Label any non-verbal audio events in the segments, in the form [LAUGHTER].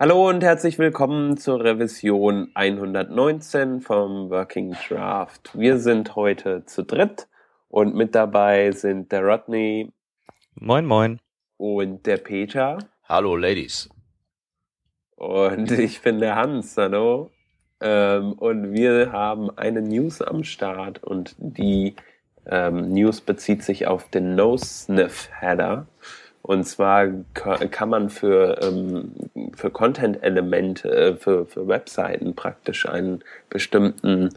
Hallo und herzlich willkommen zur Revision 119 vom Working Draft. Wir sind heute zu dritt und mit dabei sind der Rodney. Moin, moin. Und der Peter. Hallo, Ladies. Und ich bin der Hans. Hallo. Ähm, und wir haben eine News am Start und die ähm, News bezieht sich auf den No-Sniff-Header. Und zwar kann man für, ähm, für Content-Elemente, äh, für, für Webseiten praktisch einen bestimmten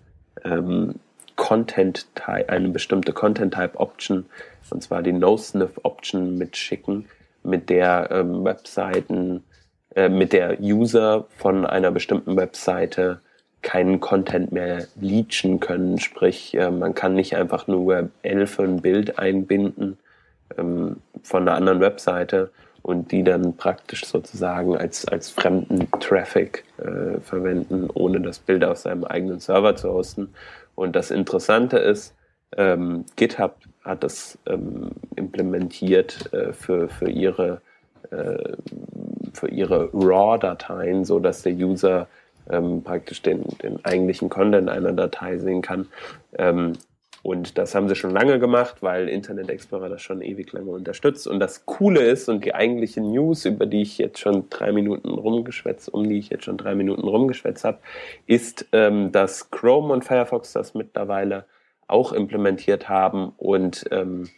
ähm, Content-Type, eine bestimmte Content-Type-Option, und zwar die No-Sniff-Option mitschicken, mit der ähm, Webseiten, äh, mit der User von einer bestimmten Webseite keinen Content mehr leachen können. Sprich, äh, man kann nicht einfach nur URL für ein Bild einbinden ähm, von einer anderen Webseite und die dann praktisch sozusagen als, als fremden Traffic äh, verwenden, ohne das Bild auf seinem eigenen Server zu hosten. Und das Interessante ist, ähm, GitHub hat das ähm, implementiert äh, für, für ihre äh, für ihre RAW-Dateien, so dass der User ähm, praktisch den, den eigentlichen Content einer Datei sehen kann. Ähm, und das haben sie schon lange gemacht, weil Internet Explorer das schon ewig lange unterstützt. Und das Coole ist und die eigentliche News, über die ich jetzt schon drei Minuten rumgeschwätzt, um die ich jetzt schon drei Minuten rumgeschwätzt habe, ist, ähm, dass Chrome und Firefox das mittlerweile auch implementiert haben und ähm,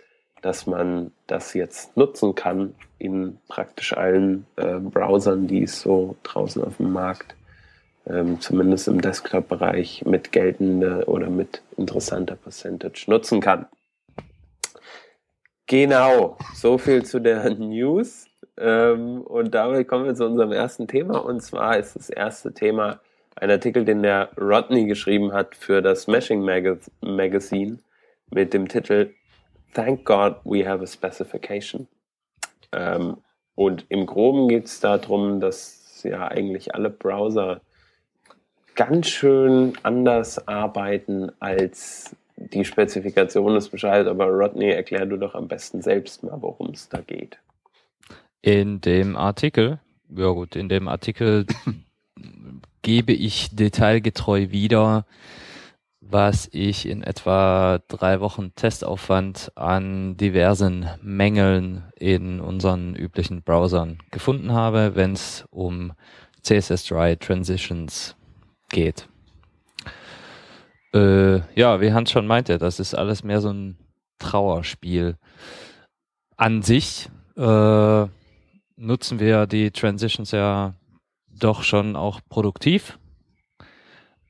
dass man das jetzt nutzen kann in praktisch allen äh, Browsern, die es so draußen auf dem Markt ähm, zumindest im Desktop-Bereich mit geltender oder mit interessanter Percentage nutzen kann. Genau, so viel zu der [LAUGHS] News. Ähm, und damit kommen wir zu unserem ersten Thema. Und zwar ist das erste Thema ein Artikel, den der Rodney geschrieben hat für das Smashing Mag Magazine mit dem Titel Thank God we have a specification. Ähm, und im Groben geht es darum, dass ja eigentlich alle Browser ganz schön anders arbeiten als die Spezifikation des Bescheid. Aber Rodney, erklär du doch am besten selbst mal, worum es da geht. In dem Artikel, ja gut, in dem Artikel [LAUGHS] gebe ich detailgetreu wieder, was ich in etwa drei Wochen Testaufwand an diversen Mängeln in unseren üblichen Browsern gefunden habe, wenn es um CSS3 Transitions geht. Äh, ja, wie Hans schon meinte, das ist alles mehr so ein Trauerspiel. An sich äh, nutzen wir die Transitions ja doch schon auch produktiv,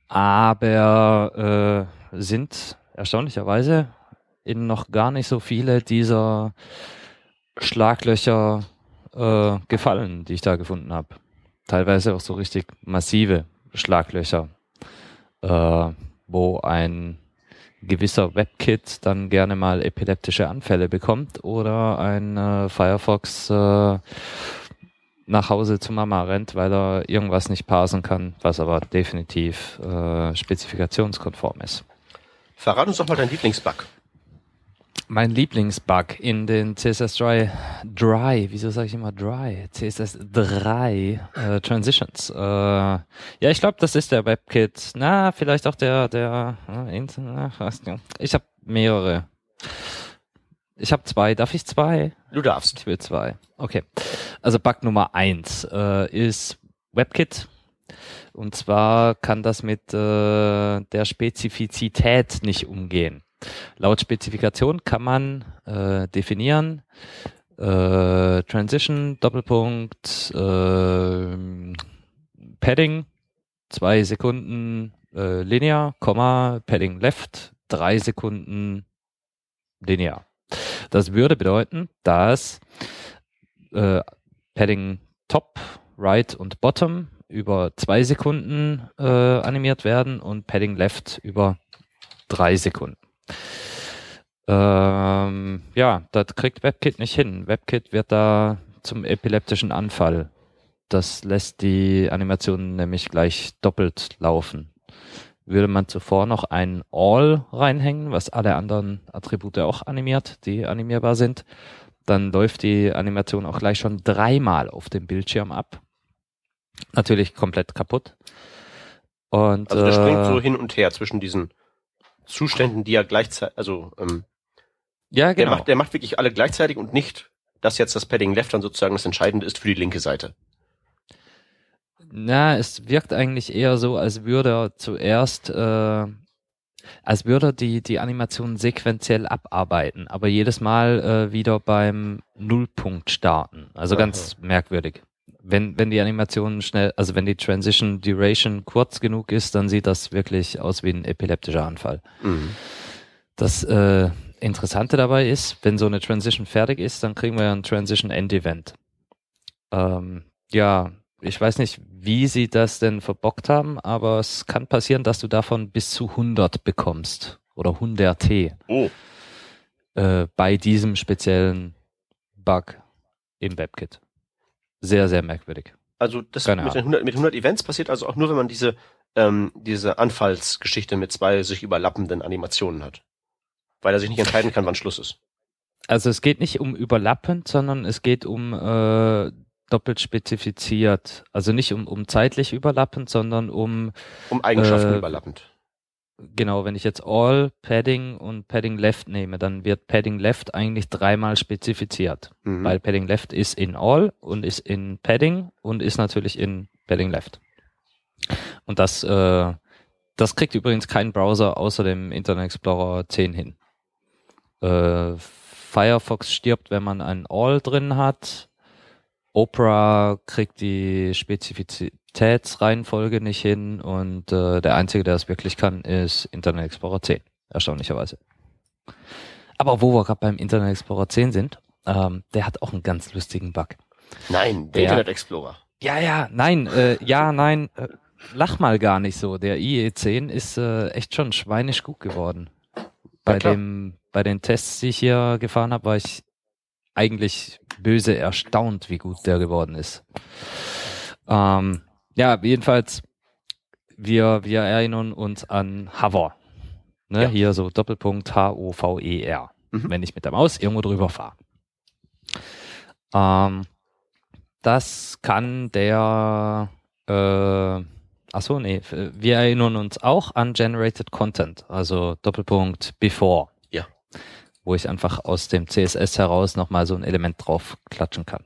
aber äh, sind erstaunlicherweise in noch gar nicht so viele dieser Schlaglöcher äh, gefallen, die ich da gefunden habe. Teilweise auch so richtig massive Schlaglöcher, äh, wo ein gewisser WebKit dann gerne mal epileptische Anfälle bekommt oder ein äh, Firefox äh, nach Hause zu Mama rennt, weil er irgendwas nicht parsen kann, was aber definitiv äh, spezifikationskonform ist. Verrat uns doch mal deinen Lieblingsbug mein Lieblingsbug in den CSS3 Dry, wieso sage ich immer Dry? CSS3 äh, Transitions. Äh, ja, ich glaube, das ist der WebKit. Na, vielleicht auch der, der, äh, ich habe mehrere. Ich habe zwei. Darf ich zwei? Du darfst. Ich will zwei. Okay. Also Bug Nummer eins äh, ist WebKit. Und zwar kann das mit äh, der Spezifizität nicht umgehen. Laut Spezifikation kann man äh, definieren äh, Transition, Doppelpunkt, äh, Padding, zwei Sekunden äh, linear, Komma, Padding left, drei Sekunden linear. Das würde bedeuten, dass äh, Padding top, right und bottom über zwei Sekunden äh, animiert werden und Padding left über drei Sekunden. Ähm, ja, das kriegt WebKit nicht hin. WebKit wird da zum epileptischen Anfall. Das lässt die Animation nämlich gleich doppelt laufen. Würde man zuvor noch ein All reinhängen, was alle anderen Attribute auch animiert, die animierbar sind, dann läuft die Animation auch gleich schon dreimal auf dem Bildschirm ab. natürlich komplett kaputt. Und, Also der springt äh, so hin und her zwischen diesen Zuständen, die er gleichzeitig, also ähm, ja, der genau. macht, der macht wirklich alle gleichzeitig und nicht, dass jetzt das Padding Left dann sozusagen das Entscheidende ist für die linke Seite. Na, es wirkt eigentlich eher so, als würde er zuerst, äh, als würde er die, die Animation sequenziell abarbeiten, aber jedes Mal äh, wieder beim Nullpunkt starten. Also ganz merkwürdig. Wenn, wenn die Animation schnell, also wenn die Transition Duration kurz genug ist, dann sieht das wirklich aus wie ein epileptischer Anfall. Mhm. Das äh, Interessante dabei ist, wenn so eine Transition fertig ist, dann kriegen wir ja ein Transition End Event. Ähm, ja, ich weiß nicht, wie sie das denn verbockt haben, aber es kann passieren, dass du davon bis zu 100 bekommst oder 100 T Oh, äh, bei diesem speziellen Bug im WebKit. Sehr, sehr merkwürdig. also das mit, den 100, mit 100 Events passiert also auch nur, wenn man diese, ähm, diese Anfallsgeschichte mit zwei sich überlappenden Animationen hat. Weil er sich nicht entscheiden kann, wann Schluss ist. Also es geht nicht um überlappend, sondern es geht um äh, doppelt spezifiziert. Also nicht um, um zeitlich überlappend, sondern um Um Eigenschaften Äh, überlappend. Genau, wenn ich jetzt All, Padding und Padding Left nehme, dann wird Padding Left eigentlich dreimal spezifiziert. Mhm. Weil Padding Left ist in All und ist in Padding und ist natürlich in Padding Left. Und das, äh, das kriegt übrigens kein Browser außer dem Internet Explorer 10 hin. Äh, Firefox stirbt, wenn man ein All drin hat. Opera kriegt die Spezifizitätsreihenfolge nicht hin und äh, der einzige, der es wirklich kann, ist Internet Explorer 10. Erstaunlicherweise. Aber wo wir gerade beim Internet Explorer 10 sind, ähm, der hat auch einen ganz lustigen Bug. Nein, der Ja. Internet Explorer. Ja, ja, nein, äh, ja, nein, äh, lach mal gar nicht so. Der IE10 ist äh, echt schon schweinisch gut geworden. Bei klar. dem, bei den Tests, die ich hier gefahren habe, war ich eigentlich böse erstaunt, wie gut der geworden ist. Ähm, ja, jedenfalls, wir, wir erinnern uns an Hover. Ne, Ja. Hier so Doppelpunkt H-O-V-E-R. Mhm. Wenn ich mit der Maus irgendwo drüber fahre. Ähm, das kann der, äh, ach so, nee, wir erinnern uns auch an Generated Content, also Doppelpunkt Before. Wo ich einfach aus dem CSS heraus nochmal so ein Element drauf klatschen kann.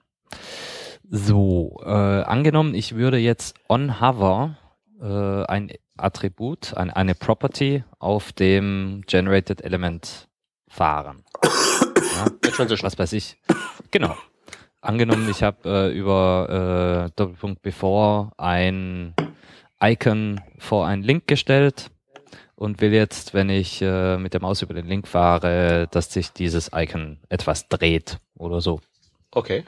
So, äh, angenommen, ich würde jetzt on hover äh, ein Attribut, ein, eine Property auf dem Generated Element fahren. Ja, [COUGHS] was weiß ich. Genau. Angenommen, ich habe äh, über äh, Doppelpunkt before ein Icon vor einen Link gestellt und will jetzt, wenn ich äh, mit der Maus über den Link fahre, dass sich dieses Icon etwas dreht oder so. Okay.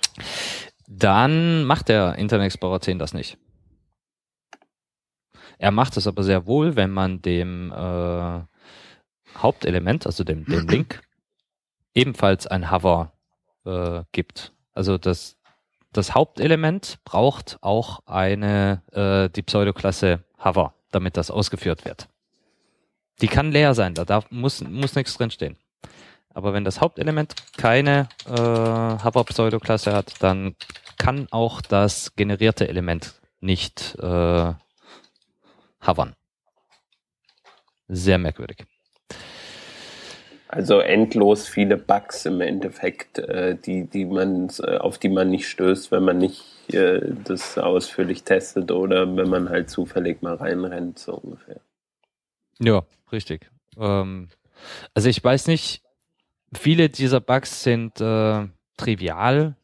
Dann macht der Internet Explorer 10 das nicht. Er macht es aber sehr wohl, wenn man dem äh, Hauptelement, also dem, dem [CLEARS THROAT] Link, ebenfalls ein Hover äh, gibt. Also das, das Hauptelement braucht auch eine äh, die Pseudoklasse Hover, damit das ausgeführt wird. Die kann leer sein, da darf, muss, muss nichts drinstehen. Aber wenn das Hauptelement keine äh, Hover-Pseudoklasse hat, dann kann auch das generierte Element nicht äh, hovern. Sehr merkwürdig. Also endlos viele Bugs im Endeffekt, äh, die, die man, äh, auf die man nicht stößt, wenn man nicht äh, das ausführlich testet oder wenn man halt zufällig mal reinrennt, so ungefähr. Ja, richtig. Ähm, also ich weiß nicht, viele dieser Bugs sind äh, Trivialfehler.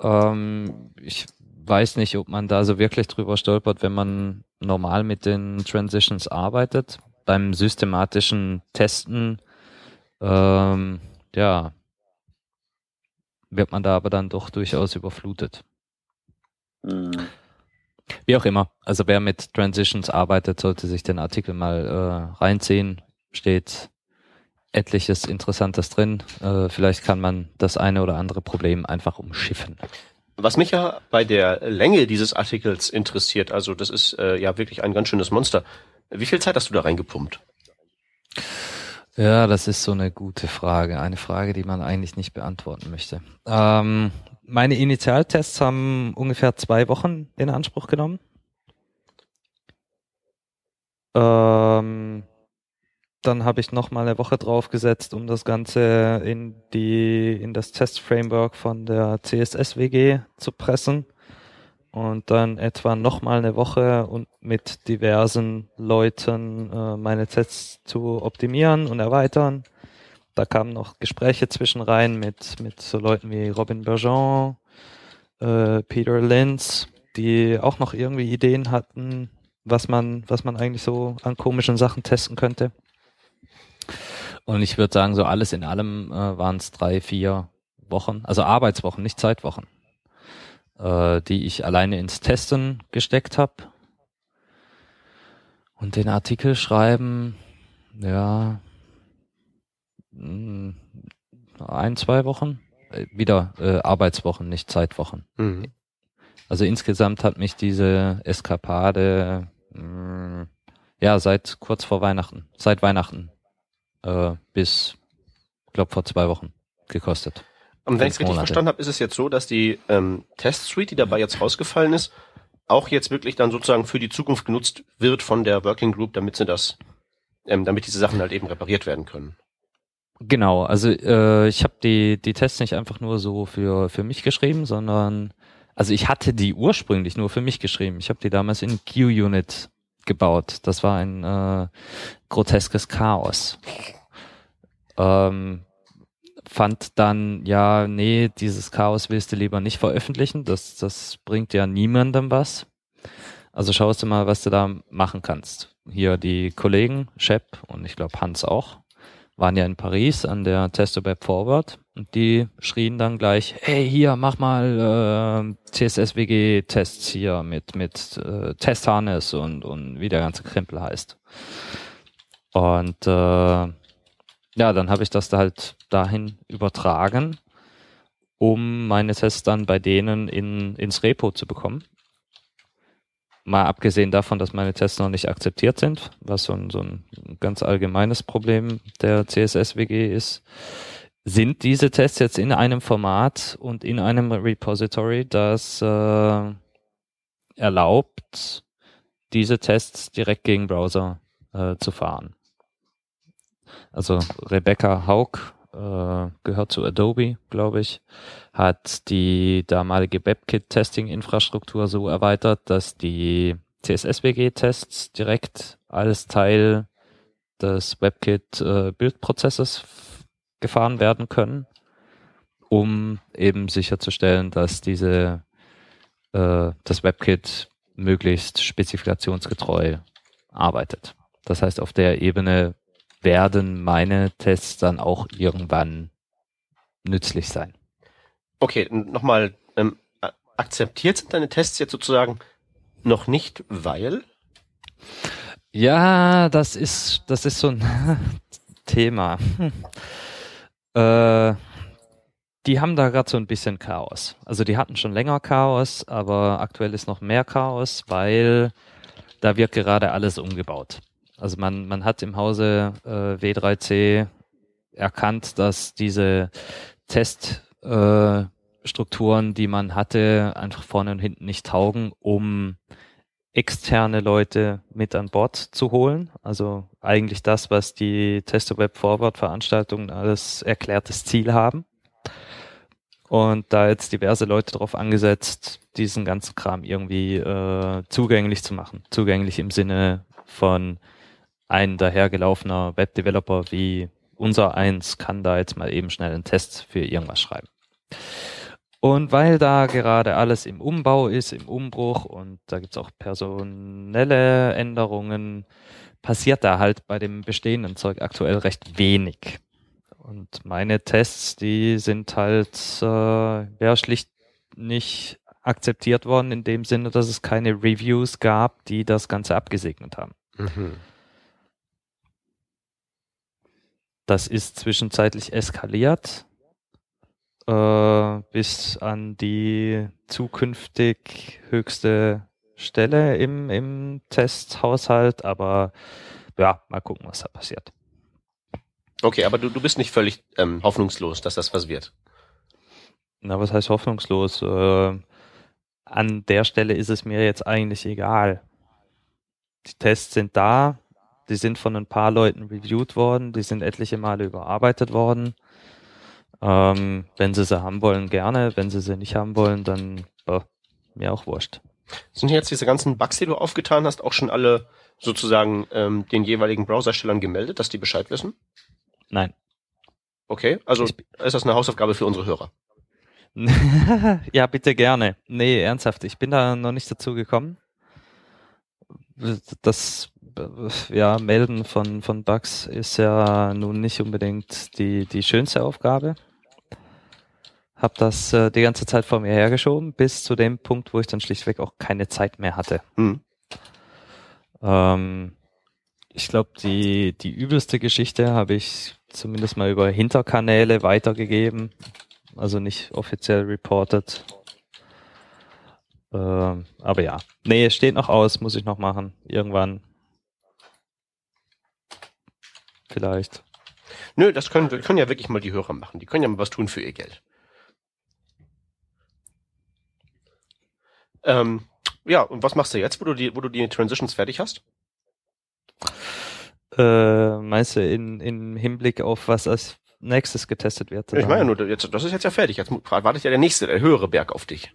Ähm, ich weiß nicht, ob man da so wirklich drüber stolpert, wenn man normal mit den Transitions arbeitet. Beim systematischen Testen, ähm, ja, wird man da aber dann doch durchaus überflutet. Hm. Wie auch immer. Also wer mit Transitions arbeitet, sollte sich den Artikel mal äh, reinziehen. Steht etliches Interessantes drin. Äh, vielleicht kann man das eine oder andere Problem einfach umschiffen. Was mich ja bei der Länge dieses Artikels interessiert, also das ist äh, ja wirklich ein ganz schönes Monster. Wie viel Zeit hast du da reingepumpt? Ja, das ist so eine gute Frage. Eine Frage, die man eigentlich nicht beantworten möchte. Ähm, meine Initialtests haben ungefähr zwei Wochen in Anspruch genommen. Ähm, dann habe ich noch mal eine Woche draufgesetzt, um das Ganze in die in das Testframework von der CSS WG zu pressen und dann etwa noch mal eine Woche und mit diversen Leuten äh, meine Tests zu optimieren und erweitern. Da kamen noch Gespräche zwischen rein mit mit so Leuten wie Robin Bergeon, äh, Peter Linz, die auch noch irgendwie Ideen hatten, was man was man eigentlich so an komischen Sachen testen könnte. Und ich würde sagen, so alles in allem äh, waren es drei, vier Wochen, also Arbeitswochen, nicht Zeitwochen, äh, die ich alleine ins Testen gesteckt habe. Und den Artikel schreiben, ja, mm, ein, zwei Wochen. Äh, wieder äh, Arbeitswochen, nicht Zeitwochen. Mhm. Also insgesamt hat mich diese Eskapade mh, mm, ja seit kurz vor Weihnachten, seit Weihnachten äh, bis, glaube vor zwei Wochen gekostet. Und wenn ich es richtig verstanden habe, ist es jetzt so, dass die ähm, Test-Suite, die dabei jetzt rausgefallen ist, auch jetzt wirklich dann sozusagen für die Zukunft genutzt wird von der Working Group, damit sie das, ähm, damit diese Sachen halt eben repariert werden können. Genau, also äh, ich habe die die Tests nicht einfach nur so für für mich geschrieben, sondern also ich hatte die ursprünglich nur für mich geschrieben. Ich habe die damals in QUnit gebaut. Das war ein äh, groteskes Chaos. Ähm, fand dann, ja, nee, dieses Chaos willst du lieber nicht veröffentlichen. Das, das bringt ja niemandem was. Also schaust du mal, was du da machen kannst. Hier die Kollegen, Shep und ich glaube Hans auch, waren ja in Paris an der Testo Web Forward und die schrien dann gleich, hey, hier, mach mal äh, CSS-WG-Tests hier mit, mit äh, Testharness und, und wie der ganze Krempel heißt. Und äh, ja, dann habe ich das da halt dahin übertragen, um meine Tests dann bei denen in, ins Repo zu bekommen. Mal abgesehen davon, dass meine Tests noch nicht akzeptiert sind, was so ein, so ein ganz allgemeines Problem der CSS-WG ist, sind diese Tests jetzt in einem Format und in einem Repository, das äh, erlaubt, diese Tests direkt gegen Browser äh, zu fahren. Also Rebecca Haug äh, gehört zu Adobe, glaube ich, hat die damalige WebKit-Testing-Infrastruktur so erweitert, dass die CSS-WG-Tests direkt als Teil des WebKit-Bildprozesses äh, gefahren werden können, um eben sicherzustellen, dass diese äh, das WebKit möglichst spezifikationsgetreu arbeitet. Das heißt, auf der Ebene werden meine Tests dann auch irgendwann nützlich sein. Okay, nochmal, ähm, akzeptiert sind deine Tests jetzt sozusagen noch nicht, weil? Ja, das ist, das ist so ein [LAUGHS] Thema. [LAUGHS] Äh, die haben da gerade so ein bisschen Chaos. Also die hatten schon länger Chaos, aber aktuell ist noch mehr Chaos, weil da wird gerade alles umgebaut. Also man, man hat im Hause äh, W3C erkannt, dass diese Teststrukturen, äh, die man hatte, einfach vorne und hinten nicht taugen, um externe Leute mit an Bord zu holen. Also eigentlich das, was die Tester Web Forward Veranstaltungen alles erklärtes Ziel haben. Und da jetzt diverse Leute darauf angesetzt, diesen ganzen Kram irgendwie äh, zugänglich zu machen. Zugänglich im Sinne von ein dahergelaufener Webdeveloper wie unser eins kann da jetzt mal eben schnell einen Test für irgendwas schreiben. Und weil da gerade alles im Umbau ist, im Umbruch und da gibt's auch personelle Änderungen, passiert da halt bei dem bestehenden Zeug aktuell recht wenig. Und meine Tests, die sind halt äh, ja schlicht nicht akzeptiert worden in dem Sinne, dass es keine Reviews gab, die das Ganze abgesegnet haben. Mhm. Das ist zwischenzeitlich eskaliert äh, bis an die zukünftig höchste Stelle im, im Testhaushalt, aber ja, mal gucken, was da passiert. Okay, aber du, du bist nicht völlig ähm, hoffnungslos, dass das was wird. Na, was heißt hoffnungslos? Äh, an der Stelle ist es mir jetzt eigentlich egal. Die Tests sind da, die sind von ein paar Leuten reviewed worden, die sind etliche Male überarbeitet worden. Ähm, wenn sie sie haben wollen, gerne. Wenn sie sie nicht haben wollen, dann äh, mir auch wurscht. Sind jetzt diese ganzen Bugs, die du aufgetan hast, auch schon alle sozusagen ähm, den jeweiligen Browserstellern gemeldet, dass die Bescheid wissen? Nein. Okay, also ist das eine Hausaufgabe für unsere Hörer? [LAUGHS] ja, bitte gerne. Nee, ernsthaft, ich bin da noch nicht dazu gekommen. Das ja, Melden von, von Bugs ist ja nun nicht unbedingt die, die schönste Aufgabe. Hab das äh, die ganze Zeit vor mir hergeschoben, bis zu dem Punkt, wo ich dann schlichtweg auch keine Zeit mehr hatte. Hm. Ähm, ich glaube, die, die übelste Geschichte habe ich zumindest mal über Hinterkanäle weitergegeben also nicht offiziell reported. Ähm, aber ja, nee, es steht noch aus, muss ich noch machen. Irgendwann. Vielleicht. Nö, das können, können ja wirklich mal die Hörer machen. Die können ja mal was tun für ihr Geld. Ähm, ja, und was machst du jetzt, wo du die, wo du die Transitions fertig hast? Äh, meinst du in, in Hinblick auf was als nächstes getestet wird. Ich meine nur, jetzt, das ist jetzt ja fertig. Jetzt wartet ja der nächste, der höhere Berg auf dich,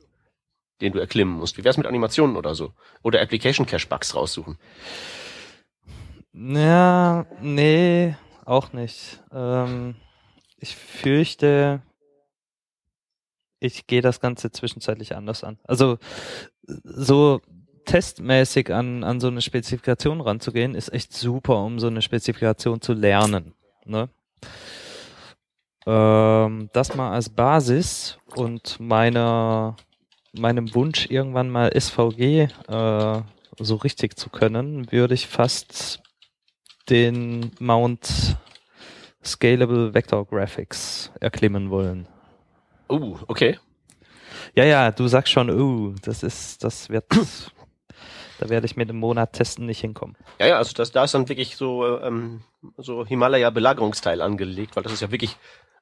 den du erklimmen musst. Wie wär's mit Animationen oder so? Oder Application Cache Bugs raussuchen? Ja, nee, auch nicht. Ähm, ich fürchte, ich gehe das Ganze zwischenzeitlich anders an. Also so testmäßig an, an so eine Spezifikation ranzugehen, ist echt super, um so eine Spezifikation zu lernen. Ne? Ähm, das mal als Basis und meiner, meinem Wunsch, irgendwann mal SVG äh, so richtig zu können, würde ich fast den Mount Scalable Vector Graphics erklimmen wollen. Uh, okay. Ja, ja, du sagst schon, uh, das ist, das wird, [CLEARS THROAT] da werde ich mit einem Monat testen nicht hinkommen. Ja, ja, also das, da ist dann wirklich so, ähm, so Himalaya-Belagerungsteil angelegt, weil das ist ja wirklich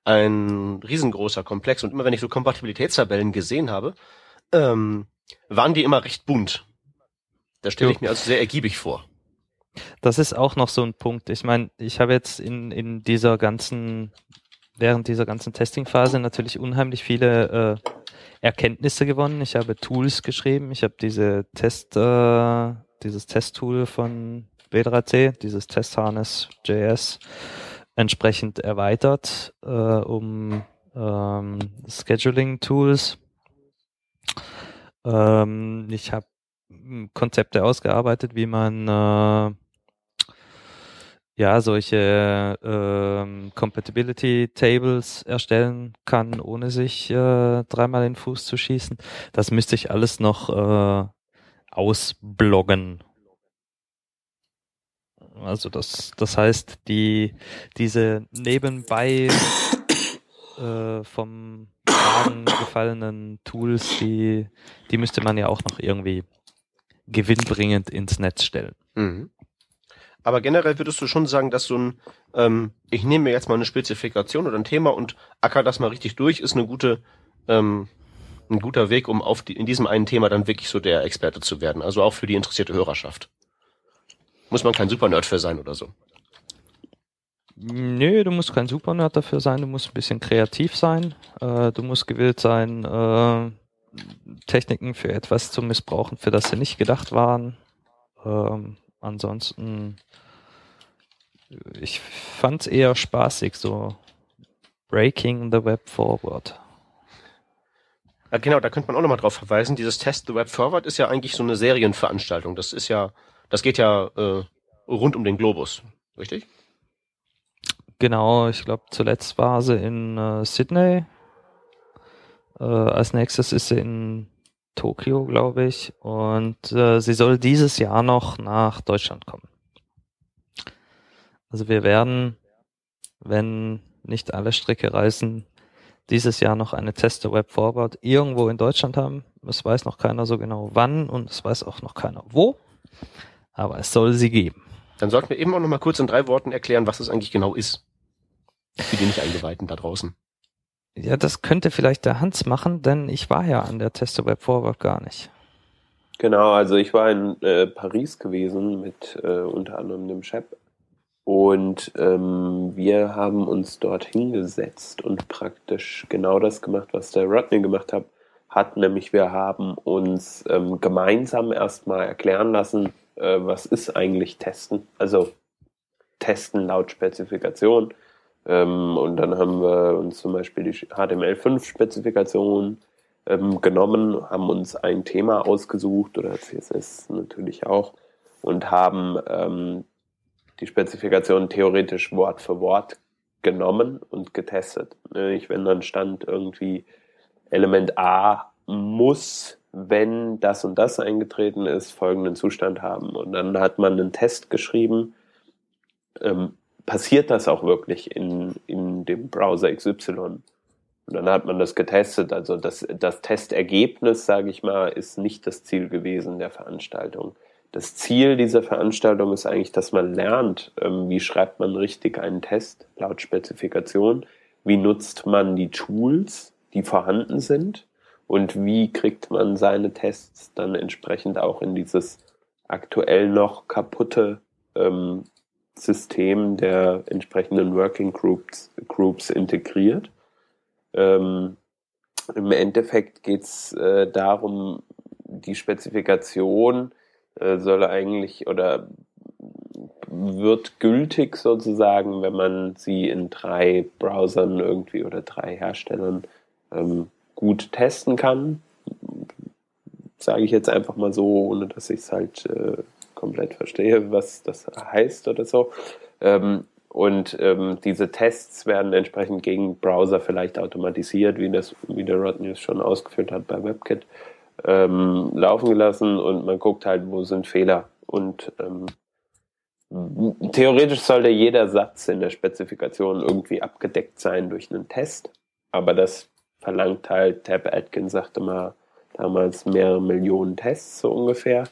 ein riesengroßer Komplex. Und immer wenn ich so Kompatibilitätstabellen gesehen habe, ähm, waren die immer recht bunt. Da stelle ich mir also sehr ergiebig vor. Das ist auch noch so ein Punkt. Ich meine, ich habe jetzt in, in dieser ganzen, während dieser ganzen Testingphase natürlich unheimlich viele äh, Erkenntnisse gewonnen. Ich habe Tools geschrieben. Ich habe diese Test, äh, dieses Testtool von W3C, dieses Testharness JS entsprechend erweitert äh, um ähm, Scheduling-Tools. Ähm, ich habe Konzepte ausgearbeitet, wie man äh, ja solche äh, Compatibility Tables erstellen kann, ohne sich äh, dreimal in den Fuß zu schießen. Das müsste ich alles noch äh, ausbloggen also das, das heißt, die, diese nebenbei äh, vom Wagen gefallenen Tools, die, die müsste man ja auch noch irgendwie gewinnbringend ins Netz stellen. Mhm. Aber generell würdest du schon sagen, dass so ein, ähm, ich nehme mir jetzt mal eine Spezifikation oder ein Thema und acker das mal richtig durch, ist eine gute, ähm, ein guter Weg, um auf die, in diesem einen Thema dann wirklich so der Experte zu werden. Also auch für die interessierte Hörerschaft. Muss man kein Supernerd für sein oder so? Nö, du musst kein Supernerd dafür sein, du musst ein bisschen kreativ sein, äh, du musst gewillt sein, äh, Techniken für etwas zu missbrauchen, für das sie nicht gedacht waren. Ähm, ansonsten, ich fand es eher spaßig, so Breaking the Web Forward. Ja, genau, da könnte man auch nochmal drauf verweisen. Dieses Test the Web Forward ist ja eigentlich so eine Serienveranstaltung. Das ist ja das geht ja äh, rund um den Globus, richtig? Genau, ich glaube zuletzt war sie in äh, Sydney. Äh, als nächstes ist sie in Tokio, glaube ich. Und äh, sie soll dieses Jahr noch nach Deutschland kommen. Also wir werden, wenn nicht alle Stricke reißen, dieses Jahr noch eine Teste Web Forward irgendwo in Deutschland haben. Es weiß noch keiner so genau wann und es weiß auch noch keiner wo aber es soll sie geben. Dann sollten wir eben auch noch mal kurz in drei Worten erklären, was es eigentlich genau ist. Für die nicht Eingeweihten da draußen. Ja, das könnte vielleicht der Hans machen, denn ich war ja an der Tester Web Forward gar nicht. Genau, also ich war in äh, Paris gewesen mit äh, unter anderem dem Chef und ähm, wir haben uns dort hingesetzt und praktisch genau das gemacht, was der Rodney gemacht hat, hat nämlich wir haben uns ähm, gemeinsam erstmal erklären lassen, äh, was ist eigentlich Testen, also Testen laut Spezifikation. Ähm, und dann haben wir uns zum Beispiel die HTML5-Spezifikation ähm, genommen, haben uns ein Thema ausgesucht oder CSS natürlich auch und haben ähm, die Spezifikation theoretisch Wort für Wort genommen und getestet. Ich, wenn dann stand irgendwie Element A muss, wenn das und das eingetreten ist, folgenden Zustand haben. Und dann hat man einen Test geschrieben, ähm, passiert das auch wirklich in, in dem Browser XY? Und dann hat man das getestet. Also das, das Testergebnis, sage ich mal, ist nicht das Ziel gewesen der Veranstaltung. Das Ziel dieser Veranstaltung ist eigentlich, dass man lernt, ähm, wie schreibt man richtig einen Test laut Spezifikation, wie nutzt man die Tools, die vorhanden sind und wie kriegt man seine Tests dann entsprechend auch in dieses aktuell noch kaputte ähm, System der entsprechenden Working Groups, Groups integriert. Ähm, Im Endeffekt geht es äh, darum, die Spezifikation äh, soll eigentlich oder wird gültig sozusagen, wenn man sie in drei Browsern irgendwie oder drei Herstellern ähm, gut testen kann. Sage ich jetzt einfach mal so, ohne dass ich es halt äh, komplett verstehe, was das heißt oder so. Ähm, und ähm, diese Tests werden entsprechend gegen Browser vielleicht automatisiert, wie das, wie der Rodnews schon ausgeführt hat bei WebKit, ähm, laufen gelassen und man guckt halt, wo sind Fehler. Und ähm, theoretisch sollte jeder Satz in der Spezifikation irgendwie abgedeckt sein durch einen Test, aber das verlangt halt, Tab Atkins sagte mal damals mehrere Millionen Tests so ungefähr.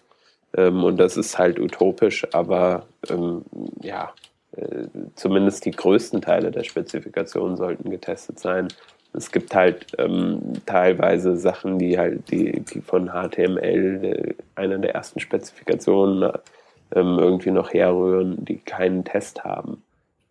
Ähm, und das ist halt utopisch, aber ähm, ja, äh, zumindest die größten Teile der Spezifikation sollten getestet sein. Es gibt halt ähm, teilweise Sachen, die halt, die, die von HTML, äh, einer der ersten Spezifikationen, ähm, irgendwie noch herrühren, die keinen Test haben.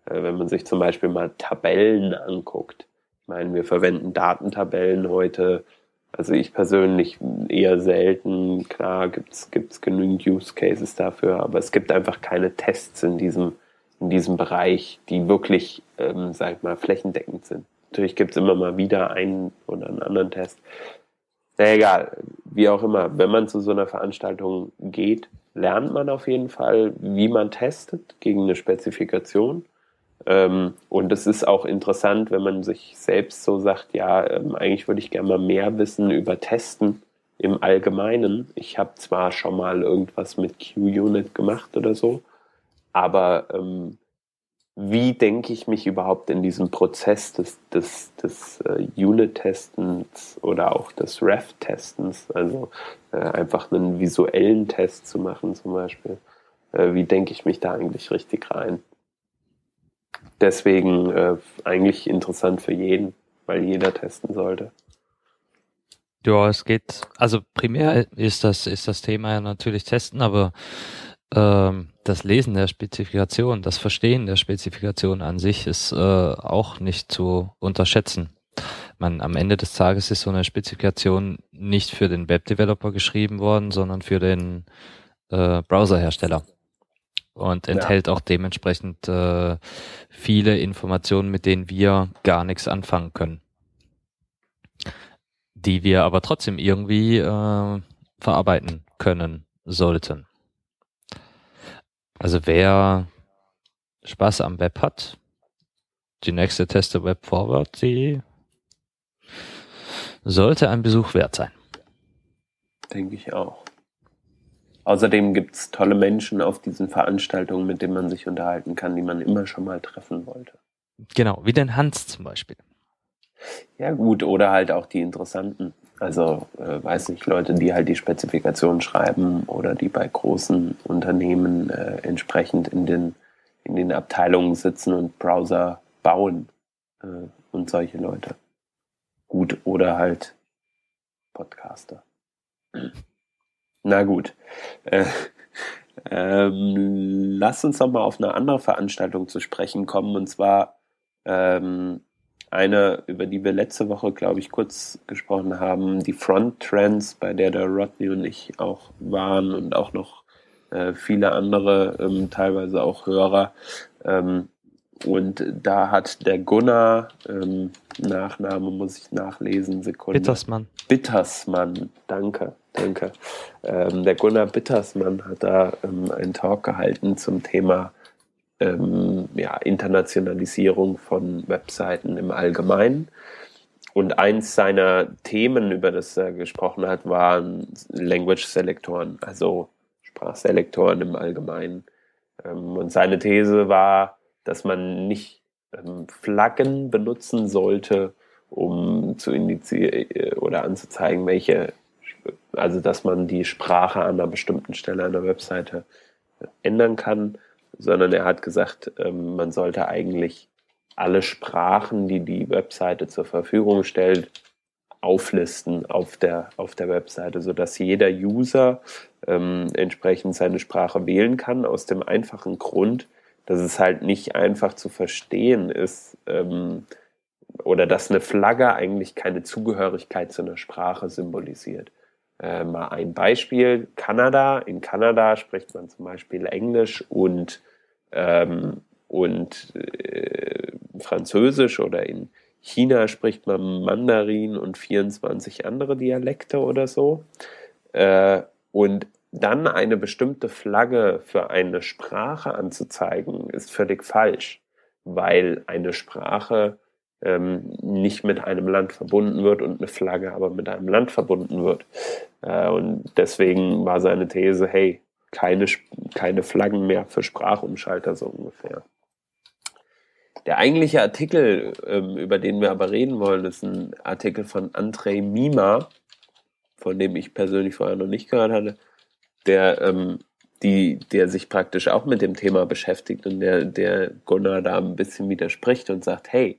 Äh, wenn man sich zum Beispiel mal Tabellen anguckt. Ich meine, wir verwenden Datentabellen heute also ich persönlich eher selten. Klar gibt's gibt's genügend Use Cases dafür, aber es gibt einfach keine Tests in diesem in diesem Bereich, die wirklich, ähm, sag ich mal, flächendeckend sind. Natürlich gibt's immer mal wieder einen oder einen anderen Test. Na egal, wie auch immer, wenn man zu so einer Veranstaltung geht, lernt man auf jeden Fall, wie man testet gegen eine Spezifikation ähm, und es ist auch interessant, wenn man sich selbst so sagt, ja, ähm, eigentlich würde ich gerne mal mehr wissen über Testen im Allgemeinen. Ich habe zwar schon mal irgendwas mit QUnit gemacht oder so, aber ähm, wie denke ich mich überhaupt in diesem Prozess des, des, des äh, Unit-Testens oder auch des Ref-Testens, also äh, einfach einen visuellen Test zu machen zum Beispiel, äh, wie denke ich mich da eigentlich richtig rein? Deswegen äh, eigentlich interessant für jeden, weil jeder testen sollte. Ja, es geht, also primär ist das, ist das Thema ja natürlich testen, aber ähm, das Lesen der Spezifikation, das Verstehen der Spezifikation an sich ist äh, auch nicht zu unterschätzen. Man, am Ende des Tages ist so eine Spezifikation nicht für den Webdeveloper geschrieben worden, sondern für den äh, Browserhersteller und enthält ja. auch dementsprechend äh, viele Informationen, mit denen wir gar nichts anfangen können. Die wir aber trotzdem irgendwie äh, verarbeiten können sollten. Also wer Spaß am Web hat, die nächste Teste Web Forward, die sollte ein Besuch wert sein. Denke ich auch. Außerdem gibt es tolle Menschen auf diesen Veranstaltungen, mit denen man sich unterhalten kann, die man immer schon mal treffen wollte. Genau, wie den Hans zum Beispiel. Ja gut, oder halt auch die Interessanten. Also, äh, weiß nicht, Leute, die halt die Spezifikationen schreiben oder die bei großen Unternehmen äh, entsprechend in den, in den Abteilungen sitzen und Browser bauen. äh, und solche Leute. Gut, oder halt Podcaster. Na gut. Äh, ähm, lass uns noch mal auf eine andere Veranstaltung zu sprechen kommen, und zwar ähm, eine, über die wir letzte Woche, glaube ich, kurz gesprochen haben, die Front Trends, bei der der Rodney und ich auch waren und auch noch äh, viele andere, ähm, teilweise auch Hörer. Ähm, und da hat der Gunnar, ähm, Nachname muss ich nachlesen, Sekunde. Bittersmann. Bittersmann, danke, danke. Ähm, der Gunnar Bittersmann hat da ähm, einen Talk gehalten zum Thema ähm, ja, Internationalisierung von Webseiten im Allgemeinen. Und eins seiner Themen, über das er gesprochen hat, waren Language-Selektoren, also Sprachselektoren im Allgemeinen. Ähm, und seine These war, dass man nicht ähm, Flaggen benutzen sollte, um zu indizieren äh, oder anzuzeigen, welche, also dass man die Sprache an einer bestimmten Stelle einer Webseite ändern kann, sondern er hat gesagt, ähm, man sollte eigentlich alle Sprachen, die die Webseite zur Verfügung stellt, auflisten auf der, auf der Webseite, sodass jeder User ähm, entsprechend seine Sprache wählen kann, aus dem einfachen Grund, dass es halt nicht einfach zu verstehen ist ähm, oder dass eine Flagge eigentlich keine Zugehörigkeit zu einer Sprache symbolisiert. Äh, mal ein Beispiel, Kanada. In Kanada spricht man zum Beispiel Englisch und, ähm, und äh, Französisch oder in China spricht man Mandarin und 24 andere Dialekte oder so. Äh, und dann eine bestimmte Flagge für eine Sprache anzuzeigen, ist völlig falsch, weil eine Sprache ähm, nicht mit einem Land verbunden wird und eine Flagge aber mit einem Land verbunden wird. Äh, und deswegen war seine These, hey, keine, keine Flaggen mehr für Sprachumschalter so ungefähr. Der eigentliche Artikel, ähm, über den wir aber reden wollen, ist ein Artikel von Andrei Mima, von dem ich persönlich vorher noch nicht gehört hatte, der, ähm, die, der sich praktisch auch mit dem Thema beschäftigt und der, der Gunnar da ein bisschen widerspricht und sagt, hey,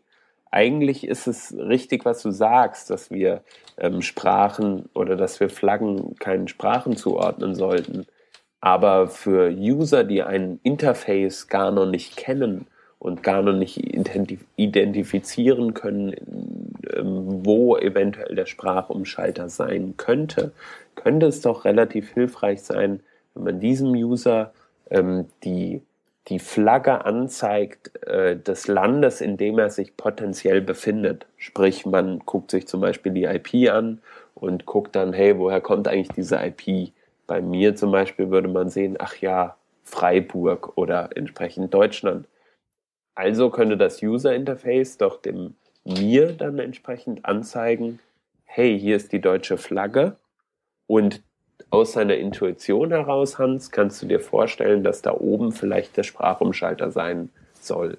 eigentlich ist es richtig, was du sagst, dass wir ähm, Sprachen oder dass wir Flaggen keinen Sprachen zuordnen sollten. Aber für User, die ein Interface gar noch nicht kennen und gar noch nicht identif identifizieren können, wo eventuell der Sprachumschalter sein könnte, könnte es doch relativ hilfreich sein, wenn man diesem User ähm, die, die Flagge anzeigt äh, des Landes, in dem er sich potenziell befindet. Sprich, man guckt sich zum Beispiel die IP an und guckt dann, hey, woher kommt eigentlich diese IP? Bei mir zum Beispiel würde man sehen, ach ja, Freiburg oder entsprechend Deutschland. Also könnte das User Interface doch dem mir dann entsprechend anzeigen, hey, hier ist die deutsche Flagge und aus seiner Intuition heraus, Hans, kannst du dir vorstellen, dass da oben vielleicht der Sprachumschalter sein soll.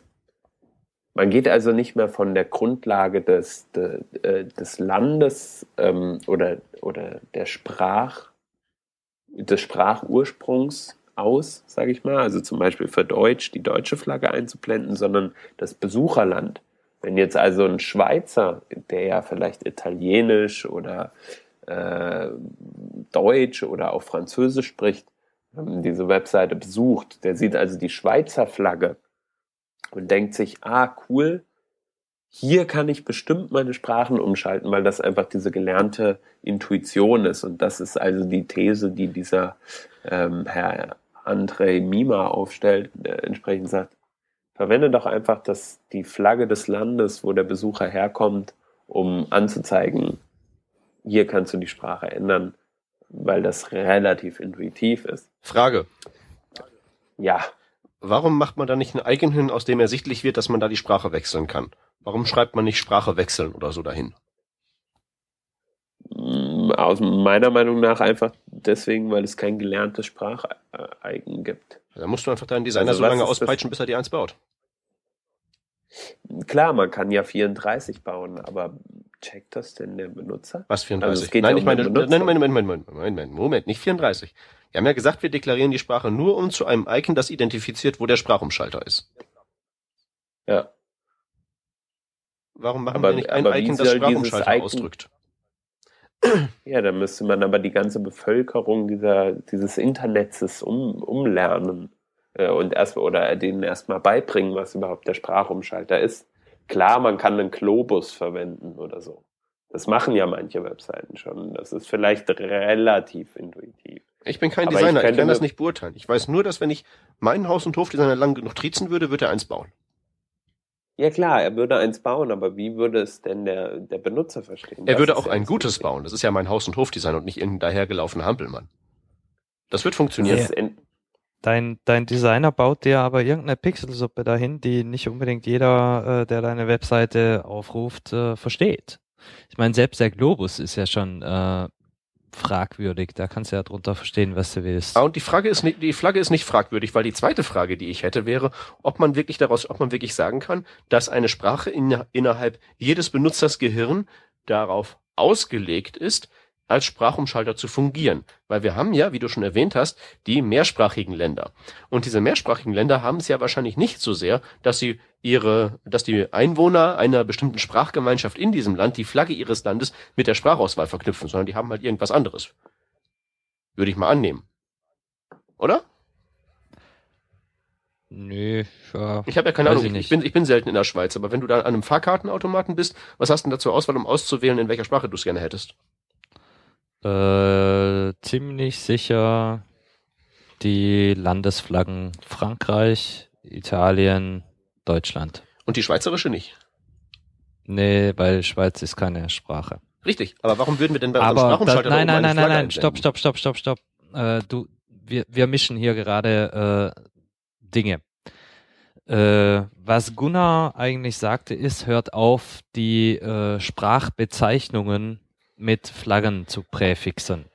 Man geht also nicht mehr von der Grundlage des, de, äh, des Landes ähm, oder, oder der Sprach, des Sprachursprungs aus, sage ich mal, also zum Beispiel für Deutsch die deutsche Flagge einzublenden, sondern das Besucherland. Wenn jetzt also ein Schweizer, der ja vielleicht Italienisch oder äh, Deutsch oder auch Französisch spricht, ähm, diese Webseite besucht, der sieht also die Schweizer Flagge und denkt sich, ah, cool, hier kann ich bestimmt meine Sprachen umschalten, weil das einfach diese gelernte Intuition ist. Und das ist also die These, die dieser ähm, Herr Andrei Mima aufstellt, der entsprechend sagt, verwende doch einfach das, die Flagge des Landes, wo der Besucher herkommt, um anzuzeigen, hier kannst du die Sprache ändern, weil das relativ intuitiv ist. Frage. Ja. Warum macht man da nicht ein Icon hin, aus dem ersichtlich wird, dass man da die Sprache wechseln kann? Warum schreibt man nicht Sprache wechseln oder so dahin? Mm, aus meiner Meinung nach einfach deswegen, weil es kein gelerntes Spracheigen gibt. Da musst du einfach deinen Designer also so lange auspeitschen, bis er die eins baut. Klar, man kann ja 34 bauen, aber checkt das denn der Benutzer? Was 34? Also nein, ja ich meine, nein, Moment, Moment, Moment, Moment, Moment, nicht 34. Wir haben ja gesagt, wir deklarieren die Sprache nur um zu einem Icon, das identifiziert, wo der Sprachumschalter ist. Ja. Warum machen Aber- wir nicht ein Icon, das Sprachumschalter Icon- ausdrückt? Ja, da müsste man aber die ganze Bevölkerung dieser, dieses Internets um, umlernen äh, und erst oder denen erstmal beibringen, was überhaupt der Sprachumschalter ist. Klar, man kann einen Globus verwenden oder so. Das machen ja manche Webseiten schon. Das ist vielleicht relativ intuitiv. Ich bin kein Aber ich Designer, ich, könnte kann das nicht beurteilen. Ich weiß nur, dass wenn ich meinen Haus- und Hofdesigner lang genug triezen würde, würde er eins bauen. Ja klar, er würde eins bauen, aber wie würde es denn der, der Benutzer verstehen? Er Das würde auch ein gutes Problem. bauen. Das ist ja mein Haus- und Hofdesign und nicht irgendein dahergelaufener Hampelmann. Das wird funktionieren. Das Dein, dein Designer baut dir aber irgendeine Pixelsuppe dahin, die nicht unbedingt jeder, äh, der deine Webseite aufruft, äh, versteht. Ich meine, selbst der Globus ist ja schon äh, fragwürdig. Da kannst du ja drunter verstehen, was du willst. Ah, und die Frage ist nicht, die Flagge ist nicht fragwürdig, weil die zweite Frage, die ich hätte, wäre, ob man wirklich daraus, ob man wirklich sagen kann, dass eine Sprache in, innerhalb jedes Benutzers Gehirn darauf ausgelegt ist, als Sprachumschalter zu fungieren. Weil wir haben ja, wie du schon erwähnt hast, die mehrsprachigen Länder. Und diese mehrsprachigen Länder haben es ja wahrscheinlich nicht so sehr, dass sie ihre, dass die Einwohner einer bestimmten Sprachgemeinschaft in diesem Land die Flagge ihres Landes mit der Sprachauswahl verknüpfen, sondern die haben halt irgendwas anderes. Würde ich mal annehmen. Oder? Nö, ja. Ich habe ja keine Ahnung, ich ich, bin, ich bin selten in der Schweiz, aber wenn du da an einem Fahrkartenautomaten bist, was hast du denn da zur Auswahl, um auszuwählen, in welcher Sprache du es gerne hättest? Äh, ziemlich sicher die Landesflaggen Frankreich, Italien, Deutschland. Und die schweizerische nicht. Nee, weil Schweiz ist keine Sprache. Richtig. Aber warum würden wir denn bei unserem Aber da, Sprachumschalter nein, nein, nein, nein, nein, stopp, stopp, stopp, stopp, stopp. Äh, du, wir, wir mischen hier gerade äh, Dinge. Äh, was Gunnar eigentlich sagte, ist, hört auf, die äh, Sprachbezeichnungen mit Flaggen zu präfixen.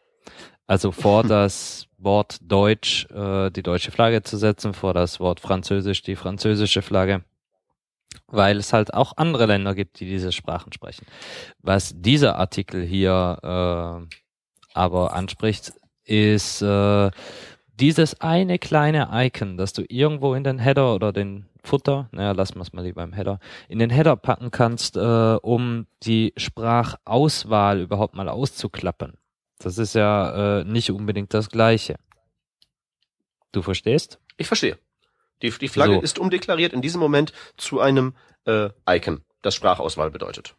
Also vor [LAUGHS] das Wort Deutsch äh, die deutsche Flagge zu setzen, vor das Wort Französisch die französische Flagge, weil es halt auch andere Länder gibt, die diese Sprachen sprechen. Was dieser Artikel hier äh, aber anspricht, ist äh, dieses eine kleine Icon, das du irgendwo in den Header oder den Futter, naja, lassen wir es mal lieber im Header, in den Header packen kannst, äh, um die Sprachauswahl überhaupt mal auszuklappen. Das ist ja äh, nicht unbedingt das Gleiche. Du verstehst? Ich verstehe. Die, die Flagge So. ist umdeklariert in diesem Moment zu einem äh, Icon, das Sprachauswahl bedeutet.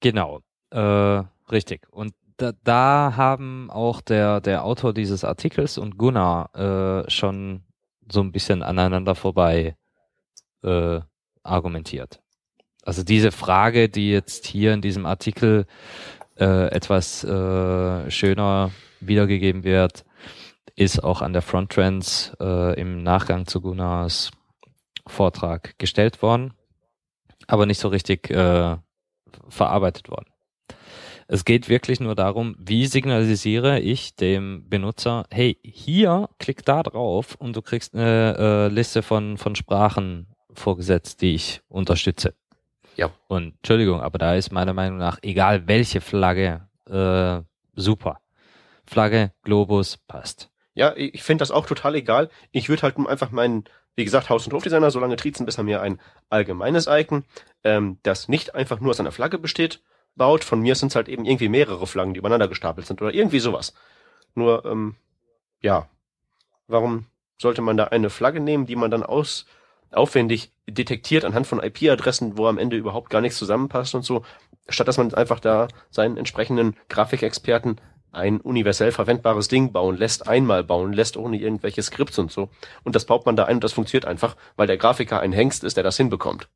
Genau, äh, richtig. Und da, da haben auch der, der Autor dieses Artikels und Gunnar äh, schon so ein bisschen aneinander vorbei äh, argumentiert. Also diese Frage, die jetzt hier in diesem Artikel äh, etwas äh, schöner wiedergegeben wird, ist auch an der Fronttrends äh, im Nachgang zu Gunnars Vortrag gestellt worden, aber nicht so richtig äh, verarbeitet worden. Es geht wirklich nur darum, wie signalisiere ich dem Benutzer, hey, hier klick da drauf und du kriegst eine äh, Liste von, von Sprachen vorgesetzt, die ich unterstütze. Ja. Und Entschuldigung, aber da ist meiner Meinung nach, egal welche Flagge, äh, super. Flagge, Globus, passt. Ja, ich finde das auch total egal. Ich würde halt einfach meinen, wie gesagt, Haus- und Hofdesigner so lange triezen, bis er mir ein allgemeines Icon, ähm, das nicht einfach nur aus einer Flagge besteht, baut. Von mir sind es halt eben irgendwie mehrere Flaggen, die übereinander gestapelt sind oder irgendwie sowas. Nur, ähm, ja, warum sollte man da eine Flagge nehmen, die man dann aus aufwendig detektiert anhand von IP-Adressen, wo am Ende überhaupt gar nichts zusammenpasst und so, statt dass man einfach da seinen entsprechenden Grafikexperten ein universell verwendbares Ding bauen lässt, einmal bauen lässt, ohne irgendwelche Skripts und so. Und das baut man da ein und das funktioniert einfach, weil der Grafiker ein Hengst ist, der das hinbekommt.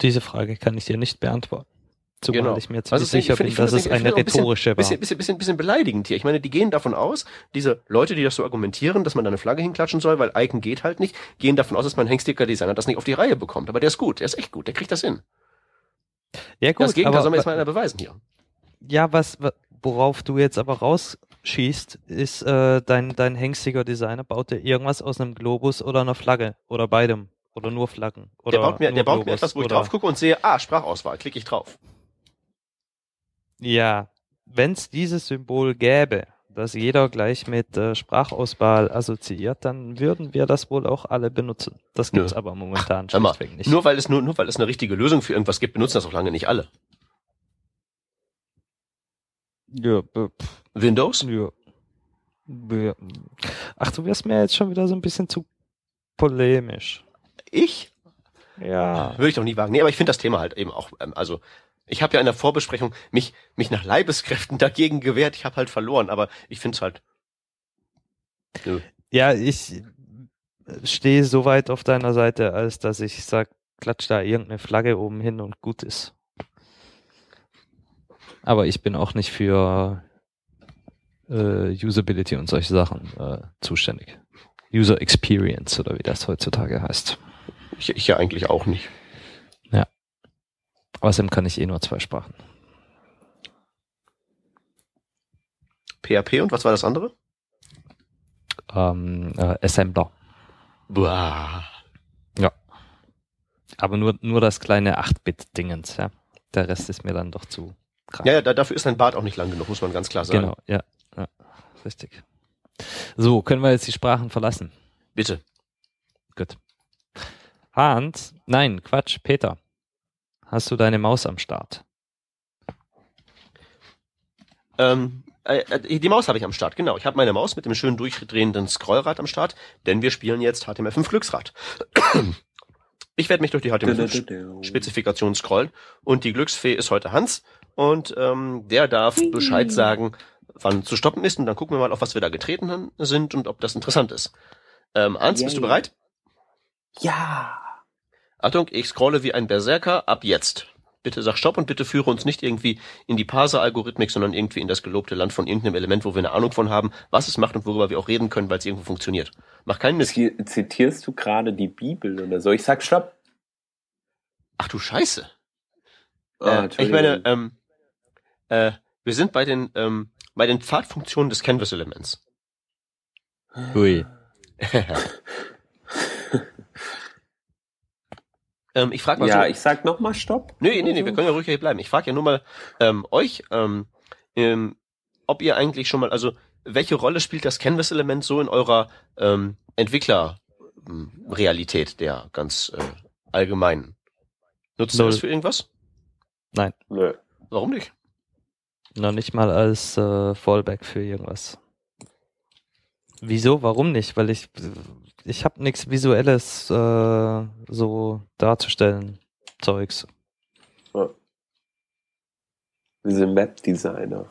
Diese Frage kann ich dir nicht beantworten. Zumal Genau. ich mir Also ziemlich sicher ich find- bin, dass das- es eine auch ein bisschen- rhetorische war. Bisschen, bisschen, bisschen, beleidigend hier. Ich meine, die gehen davon aus, diese Leute, die das so argumentieren, dass man da eine Flagge hinklatschen soll, weil Icon geht halt nicht, gehen davon aus, dass mein Hengsticker-Designer das nicht auf die Reihe bekommt. Aber der ist gut, der ist echt gut, der kriegt das hin. Ja das Gegenteil aber soll mir jetzt mal einer beweisen hier. Ja, was, wa- worauf du jetzt aber rausschießt, ist äh, dein, dein hengstiger Designer baut dir irgendwas aus einem Globus oder einer Flagge oder beidem oder nur Flaggen. Oder Der baut mir, der baut mir etwas, wo ich drauf gucke und sehe, ah, Sprachauswahl, klicke ich drauf. Ja, wenn es dieses Symbol gäbe, das jeder gleich mit äh, Sprachauswahl assoziiert, dann würden wir das wohl auch alle benutzen. Das gibt's Nö. aber momentan mal, schlichtweg nicht. Nur weil es nur, nur weil es eine richtige Lösung für irgendwas gibt, benutzen das auch lange nicht alle. ja, äh, Windows? ja. Ja. Ach, du wirst mir jetzt schon wieder so ein bisschen zu polemisch. Ich? Ja. Würde ich doch nie wagen. Nee, aber ich finde das Thema halt eben auch, ähm, also ich habe ja in der Vorbesprechung mich, mich nach Leibeskräften [LAUGHS] dagegen gewehrt. Ich habe halt verloren, aber ich finde es halt. Nö. Ja, ich stehe so weit auf deiner Seite, als dass ich sag, klatsch da irgendeine Flagge oben hin und gut ist. Aber ich bin auch nicht für äh, Usability und solche Sachen äh, zuständig. User Experience oder wie das heutzutage heißt. Ich, ich ja eigentlich auch nicht. Außerdem kann ich eh nur zwei Sprachen. PHP und was war das andere? Ähm, äh, Assembler. Boah. Aber nur, nur das kleine 8-Bit-Dingens, ja. Der Rest ist mir dann doch zu krass. Ja, ja, da, dafür ist dein Bart auch nicht lang genug, muss man ganz klar sagen. Genau, ja, ja. Richtig. So, können wir jetzt die Sprachen verlassen? Bitte. Gut. Hans, nein, Quatsch, Peter. Hast du deine Maus am Start? Ähm, äh, äh, die Maus habe ich am Start, genau. Ich habe meine Maus mit dem schön durchdrehenden Scrollrad am Start, denn wir spielen jetzt HTML5 Glücksrad. Ich werde mich durch die HTML5 Spezifikation scrollen und die Glücksfee ist heute Hans und ähm, der darf Bescheid sagen, wann zu stoppen ist und dann gucken wir mal, auf was wir da getreten sind und ob das interessant ist. Ähm, Hans, bist du bereit? Ja. Achtung, ich scrolle wie ein Berserker ab jetzt. Bitte sag Stopp und bitte führe uns nicht irgendwie in die Parser-Algorithmik, sondern irgendwie in das gelobte Land von irgendeinem Element, wo wir eine Ahnung von haben, was es macht und worüber wir auch reden können, weil es irgendwo funktioniert. Mach keinen Mist. Zi- Zitierst du gerade die Bibel oder so? Ich sag Stopp. Ach du Scheiße. Ah, äh, ich meine, ähm, äh, wir sind bei den, ähm, bei den Pfadfunktionen des Canvas-Elements. Hui. [LAUGHS] [LAUGHS] ähm, ich frage mal ja, so. ich sag nochmal Stopp. Nee, nee, nee, wir können ja ruhig hier bleiben. Ich frage ja nur mal ähm, euch, ähm, ähm, ob ihr eigentlich schon mal, also welche Rolle spielt das Canvas-Element so in eurer ähm, Entwickler-Realität, der ganz äh, allgemeinen? Nutzt ihr das für irgendwas? Nö. Warum nicht? Noch nicht mal als äh, Fallback für irgendwas. Wieso? Warum nicht? Weil ich ich habe nichts visuelles äh, so darzustellen. Zeugs. Wir sind Webdesigner.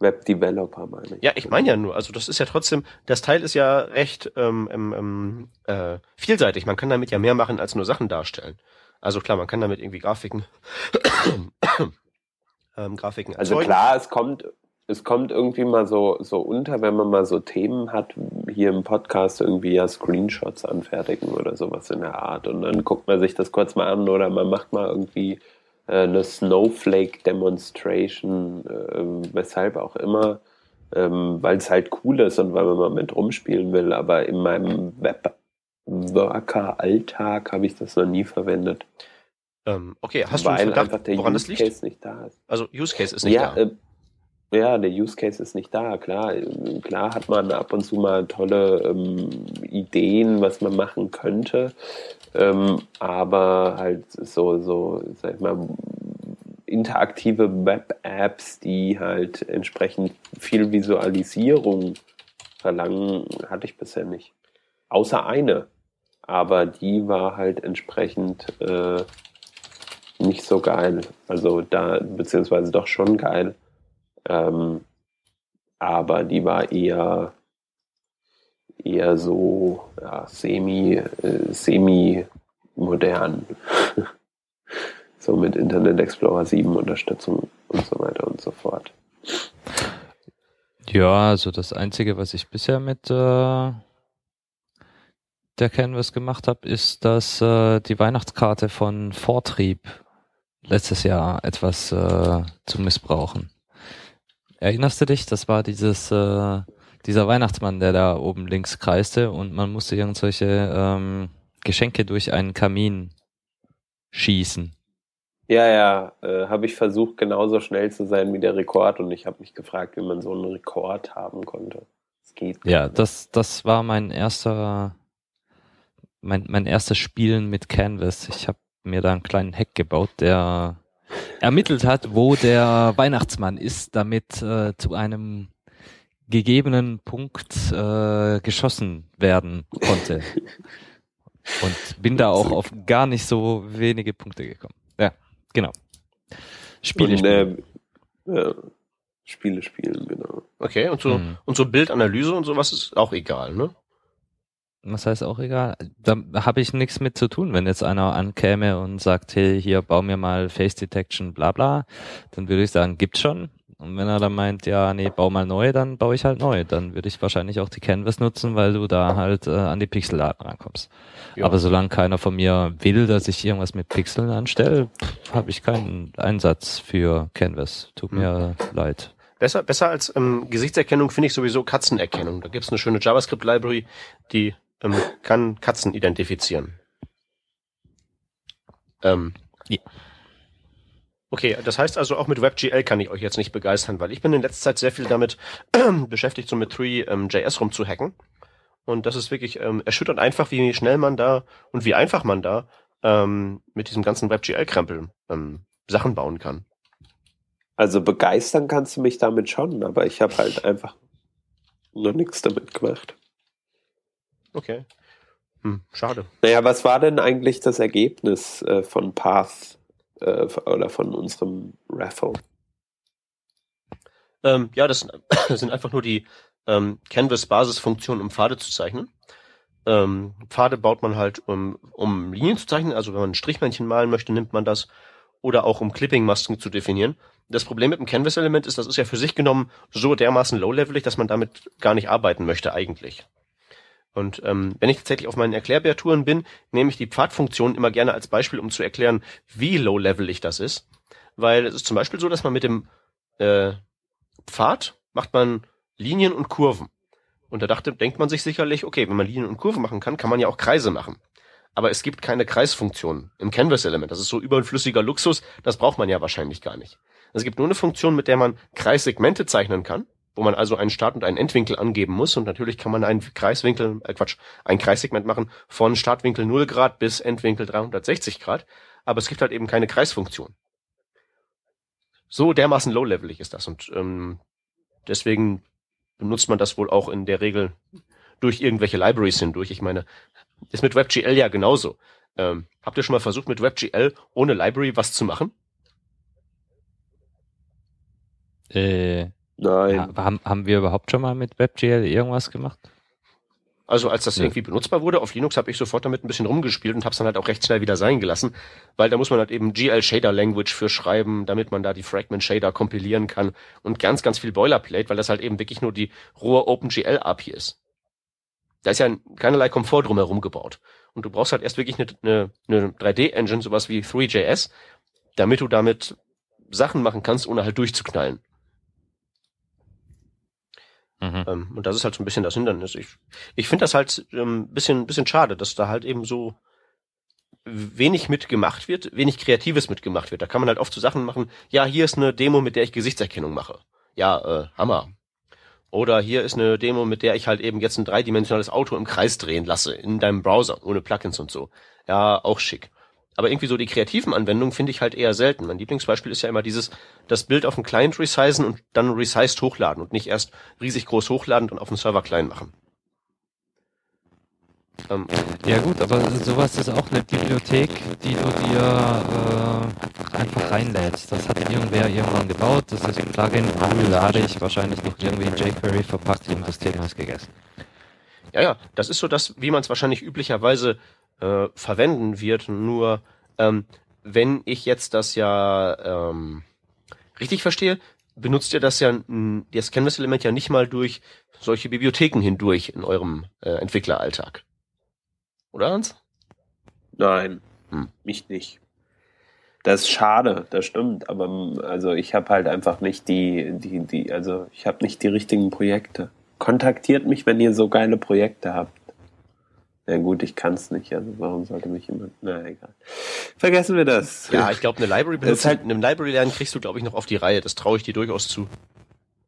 Webdeveloper [LAUGHS] meine ich. Ja, ich meine ja nur, also das ist ja trotzdem, das Teil ist ja recht ähm, ähm, äh, vielseitig. Man kann damit ja mehr machen als nur Sachen darstellen. Also klar, man kann damit irgendwie Grafiken, [COUGHS] ähm, Grafiken Also erzeugen. klar, es kommt, es kommt irgendwie mal so, so unter, wenn man mal so Themen hat, hier im Podcast irgendwie ja Screenshots anfertigen oder sowas in der Art. Und dann guckt man sich das kurz mal an oder man macht mal irgendwie äh, eine Snowflake-Demonstration, äh, weshalb auch immer, ähm, weil es halt cool ist und weil man mal mit rumspielen will. Aber in meinem Web-Worker-Alltag habe ich das noch nie verwendet. Ähm, okay, hast du weil einen einfach Verdacht, woran das liegt? Nicht da ist. Also Use Case ist nicht ja, da. Äh, ja, der Use Case ist nicht da. Klar, klar hat man ab und zu mal tolle ähm, Ideen, was man machen könnte, ähm, aber halt so, so, sag ich mal, interaktive Web-Apps, die halt entsprechend viel Visualisierung verlangen, hatte ich bisher nicht. Außer eine. Aber die war halt entsprechend äh, nicht so geil. Also da, beziehungsweise doch schon geil. Ähm, aber die war eher, eher so ja, semi, äh, semi modern. [LAUGHS] so mit Internet Explorer 7 Unterstützung und so weiter und so fort. Ja, also das Einzige, was ich bisher mit äh, der Canvas gemacht habe, ist, dass äh, die Weihnachtskarte von Vortrieb letztes Jahr etwas äh, zu missbrauchen. Erinnerst du dich? Das war dieses äh, dieser Weihnachtsmann, der da oben links kreiste und man musste irgendwelche ähm, Geschenke durch einen Kamin schießen. Ja, ja, äh, habe ich versucht, genauso schnell zu sein wie der Rekord und ich habe mich gefragt, wie man so einen Rekord haben konnte. Es geht. Ja, das, das war mein erster, mein, mein erstes Spielen mit Canvas. Ich habe mir da einen kleinen Hack gebaut, der ermittelt hat, wo der Weihnachtsmann ist, damit äh, zu einem gegebenen Punkt äh, geschossen werden konnte. Und bin da auch auf gar nicht so wenige Punkte gekommen. Ja, genau. Spiele spielen. Äh, ja, Spiele spielen, genau. Okay, und so, hm. und so Bildanalyse und sowas ist auch egal, ne? Was heißt auch egal? Da habe ich nichts mit zu tun, wenn jetzt einer ankäme und sagt, hey, hier bau mir mal Face Detection, bla bla, dann würde ich sagen, gibt's schon. Und wenn er dann meint, ja, nee, bau mal neu, dann baue ich halt neu. Dann würde ich wahrscheinlich auch die Canvas nutzen, weil du da halt äh, an die Pixeldaten rankommst. Ja. Aber solange keiner von mir will, dass ich irgendwas mit Pixeln anstelle, habe ich keinen Einsatz für Canvas. Tut mir hm. leid. Besser, besser als ähm, Gesichtserkennung finde ich sowieso Katzenerkennung. Da gibt's eine schöne JavaScript-Library, die ähm, kann Katzen identifizieren. Ähm, ja. Okay, das heißt also auch mit WebGL kann ich euch jetzt nicht begeistern, weil ich bin in letzter Zeit sehr viel damit [CLEARS THROAT] beschäftigt, so mit 3JS ähm, rumzuhacken. Und das ist wirklich ähm, erschütternd einfach, wie schnell man da und wie einfach man da ähm, mit diesem ganzen WebGL-Krempel ähm, Sachen bauen kann. Also begeistern kannst du mich damit schon, aber ich habe halt einfach noch nichts damit gemacht. Okay. Hm, schade. Naja, was war denn eigentlich das Ergebnis äh, von Path äh, oder von unserem Raffle? Ähm, ja, das [COUGHS] sind einfach nur die ähm, Canvas-Basisfunktionen, um Pfade zu zeichnen. Ähm, Pfade baut man halt, um, um Linien zu zeichnen. Also wenn man ein Strichmännchen malen möchte, nimmt man das. Oder auch um Clipping-Masken zu definieren. Das Problem mit dem Canvas-Element ist, das ist ja für sich genommen so dermaßen low-levelig, dass man damit gar nicht arbeiten möchte eigentlich. Und ähm, wenn ich tatsächlich auf meinen Erklärbärtouren bin, nehme ich die Pfadfunktion immer gerne als Beispiel, um zu erklären, wie low-levelig das ist. Weil es ist zum Beispiel so, dass man mit dem äh, Pfad macht man Linien und Kurven. Und da dachte, denkt man sich sicherlich, okay, wenn man Linien und Kurven machen kann, kann man ja auch Kreise machen. Aber es gibt keine Kreisfunktion im Canvas-Element. Das ist so überflüssiger Luxus, das braucht man ja wahrscheinlich gar nicht. Es gibt nur eine Funktion, mit der man Kreissegmente zeichnen kann wo man also einen Start- und einen Endwinkel angeben muss. Und natürlich kann man einen Kreiswinkel, äh Quatsch, ein Kreissegment machen von Startwinkel 0 Grad bis Endwinkel 360 Grad. Aber es gibt halt eben keine Kreisfunktion. So dermaßen low-levelig ist das. Und ähm, deswegen benutzt man das wohl auch in der Regel durch irgendwelche Libraries hindurch. Ich meine, ist mit WebGL ja genauso. Ähm, habt ihr schon mal versucht, mit WebGL ohne Library was zu machen? Äh, Nein. Ja, haben, haben wir überhaupt schon mal mit WebGL irgendwas gemacht? Also als das irgendwie benutzbar wurde auf Linux, habe ich sofort damit ein bisschen rumgespielt und habe es dann halt auch recht schnell wieder sein gelassen, weil da muss man halt eben GL Shader Language für schreiben, damit man da die Fragment Shader kompilieren kann und ganz, ganz viel Boilerplate, weil das halt eben wirklich nur die rohe OpenGL API ist. Da ist ja keinerlei Komfort drumherum gebaut. Und du brauchst halt erst wirklich eine, eine, eine 3D-Engine, sowas wie 3JS, damit du damit Sachen machen kannst, ohne halt durchzuknallen. Mhm. Ähm, und das ist halt so ein bisschen das Hindernis. Ich, ich finde das halt ein ähm, bisschen, bisschen schade, dass da halt eben so wenig mitgemacht wird, wenig Kreatives mitgemacht wird. Da kann man halt oft so Sachen machen, ja, hier ist eine Demo, mit der ich Gesichtserkennung mache. Ja, äh, Hammer. Oder hier ist eine Demo, mit der ich halt eben jetzt ein dreidimensionales Auto im Kreis drehen lasse, in deinem Browser, ohne Plugins und so. Ja, auch schick. Aber irgendwie so die kreativen Anwendungen finde ich halt eher selten. Mein Lieblingsbeispiel ist ja immer dieses, das Bild auf dem Client resizen und dann resized hochladen und nicht erst riesig groß hochladen und auf dem Server klein machen. Ähm, ja gut, aber sowas ist auch eine Bibliothek, die du dir äh, einfach reinlädst. Das hat irgendwer irgendwann gebaut, das ist ein Plugin, lade ich wahrscheinlich noch irgendwie in jQuery verpackt im System ausgegessen. Ja, ja, das ist so das, wie man es wahrscheinlich üblicherweise äh, verwenden wird. Nur ähm, wenn ich jetzt das ja ähm, richtig verstehe, benutzt ihr das ja, das Canvas-Element ja nicht mal durch solche Bibliotheken hindurch in eurem äh, Entwickleralltag. Oder Hans? Nein, hm. mich nicht. Das ist schade, das stimmt, aber also ich habe halt einfach nicht die, die, die, also ich habe nicht die richtigen Projekte. Kontaktiert mich, wenn ihr so geile Projekte habt. Na gut, ich kann es nicht, also warum sollte mich jemand. Na egal. Vergessen wir das. Ja, ich glaube, eine Library [LAUGHS] benutzen, halt- eine Library lernen kriegst du, glaube ich, noch auf die Reihe. Das traue ich dir durchaus zu.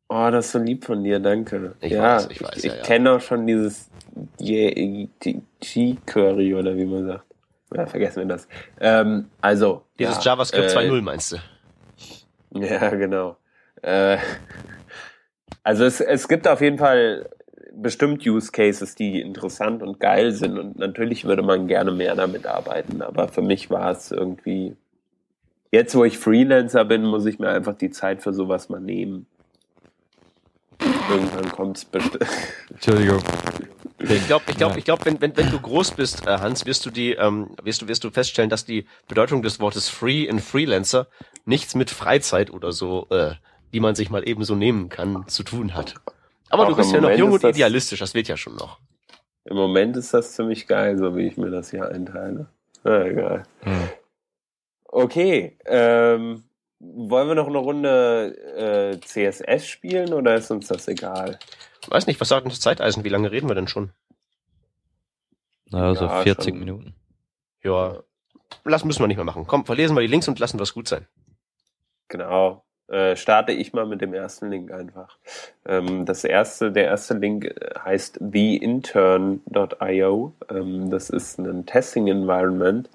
Oh, das ist so lieb von dir, danke. Ich ja, weiß, ich weiß, ich, ja, ja. kenne auch schon dieses G-Curry oder wie man sagt. Ja, vergessen wir das. Ähm, also. Dieses ja, JavaScript äh, 2.0 meinst du? Ja, genau. Äh, [LAUGHS] also es, es gibt auf jeden Fall bestimmt Use Cases, die interessant und geil sind und natürlich würde man gerne mehr damit arbeiten, aber für mich war es irgendwie, jetzt wo ich Freelancer bin, muss ich mir einfach die Zeit für sowas mal nehmen. Irgendwann kommt's bestimmt. [LAUGHS] Entschuldigung. Ich glaube, ich glaube, ich glaube, wenn, wenn, wenn du groß bist, äh, Hans, wirst du die, ähm, wirst du, wirst du feststellen, dass die Bedeutung des Wortes Free in Freelancer nichts mit Freizeit oder so, äh, die man sich mal eben so nehmen kann, zu tun hat. Aber Auch du bist im ja noch Moment jung ist und das- idealistisch, das wird ja schon noch. Im Moment ist das ziemlich geil, so wie ich mir das hier einteile. Na, egal. Hm. Okay, ähm, wollen wir noch eine Runde äh, CSS spielen oder ist uns das egal? Weiß nicht, was sagt denn das Zeiteisen? Wie lange reden wir denn schon? Na, so Ja, 40 schon. Minuten. Ja, lass müssen wir nicht mehr machen. Komm, verlesen wir die Links und lassen was gut sein. Genau. Äh, starte ich mal mit dem ersten Link einfach. Ähm, das erste, der erste Link äh, heißt theintern.io. Ähm, das ist ein Testing Environment,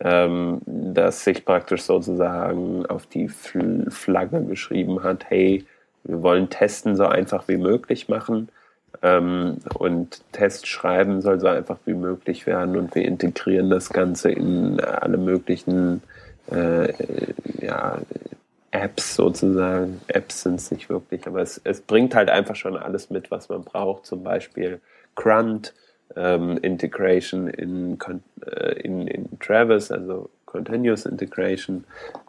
ähm, das sich praktisch sozusagen auf die Fl Flagge geschrieben hat, hey, wir wollen Testen so einfach wie möglich machen. Ähm, und Test schreiben soll so einfach wie möglich werden und wir integrieren das Ganze in alle möglichen äh, ja, Apps sozusagen. Apps sind es nicht wirklich, aber es, es bringt halt einfach schon alles mit, was man braucht. Zum Beispiel Grunt, ähm, Integration in, äh, in, in Travis, also Continuous Integration,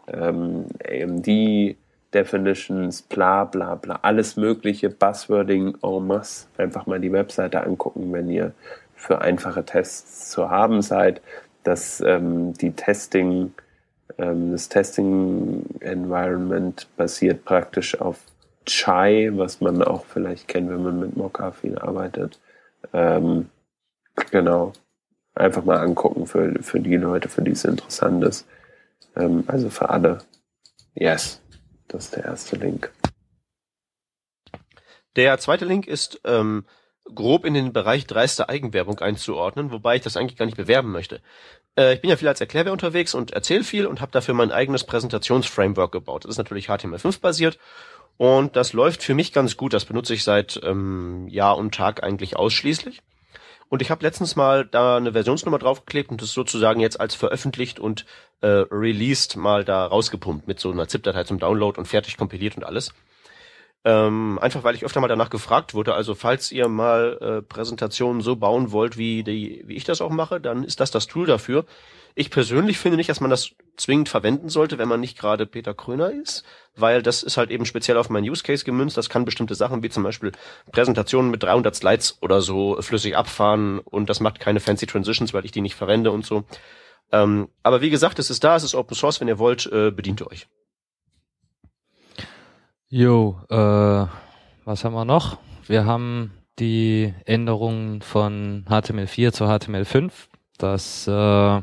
ähm, AMD Definitions, bla bla bla, alles mögliche, Buzzwording en masse. Einfach mal die Webseite angucken, wenn ihr für einfache Tests zu haben seid. dass ähm, die Testing, das Testing Environment basiert praktisch auf Chai, was man auch vielleicht kennt, wenn man mit Mocha viel arbeitet. Ähm, genau. Einfach mal angucken für, für die Leute, für die es interessant ist. Ähm, also für alle. Yes. Das ist der erste Link. Der zweite Link ist ähm, grob in den Bereich dreiste Eigenwerbung einzuordnen, wobei ich das eigentlich gar nicht bewerben möchte. Äh, ich bin ja viel als Erklärwer unterwegs und erzähle viel und habe dafür mein eigenes Präsentationsframework gebaut. Das ist natürlich HTML5 basiert und das läuft für mich ganz gut. Das benutze ich seit ähm, Jahr und Tag eigentlich ausschließlich. Und ich habe letztens mal da eine Versionsnummer draufgeklebt und das sozusagen jetzt als veröffentlicht und äh, released mal da rausgepumpt mit so einer ZIP-Datei zum Download und fertig kompiliert und alles. Ähm, einfach weil ich öfter mal danach gefragt wurde. Also falls ihr mal äh, Präsentationen so bauen wollt, wie, die, wie ich das auch mache, dann ist das das Tool dafür. Ich persönlich finde nicht, dass man das zwingend verwenden sollte, wenn man nicht gerade Peter Kröner ist, weil das ist halt eben speziell auf meinen Use Case gemünzt. Das kann bestimmte Sachen wie zum Beispiel Präsentationen mit 300 Slides oder so flüssig abfahren und das macht keine fancy Transitions, weil ich die nicht verwende und so. Ähm, aber wie gesagt, es ist da, es ist Open Source. Wenn ihr wollt, äh, bedient euch. Jo, äh, was haben wir noch? Wir haben die Änderungen von HTML4 zu HTML5. Das äh,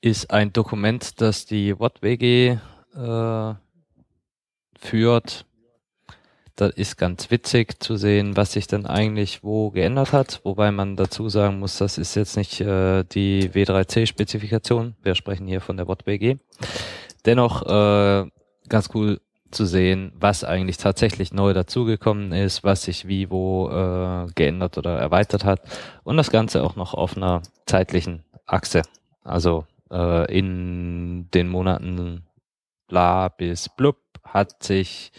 ist ein Dokument, das die WattWG äh, führt. Das ist ganz witzig zu sehen, was sich dann eigentlich wo geändert hat, wobei man dazu sagen muss, das ist jetzt nicht äh, die W3C-Spezifikation. Wir sprechen hier von der WattWG. Dennoch äh, ganz cool zu sehen, was eigentlich tatsächlich neu dazugekommen ist, was sich wie wo äh, geändert oder erweitert hat und das Ganze auch noch auf einer zeitlichen Achse. Also äh, in den Monaten bla bis blub hat sich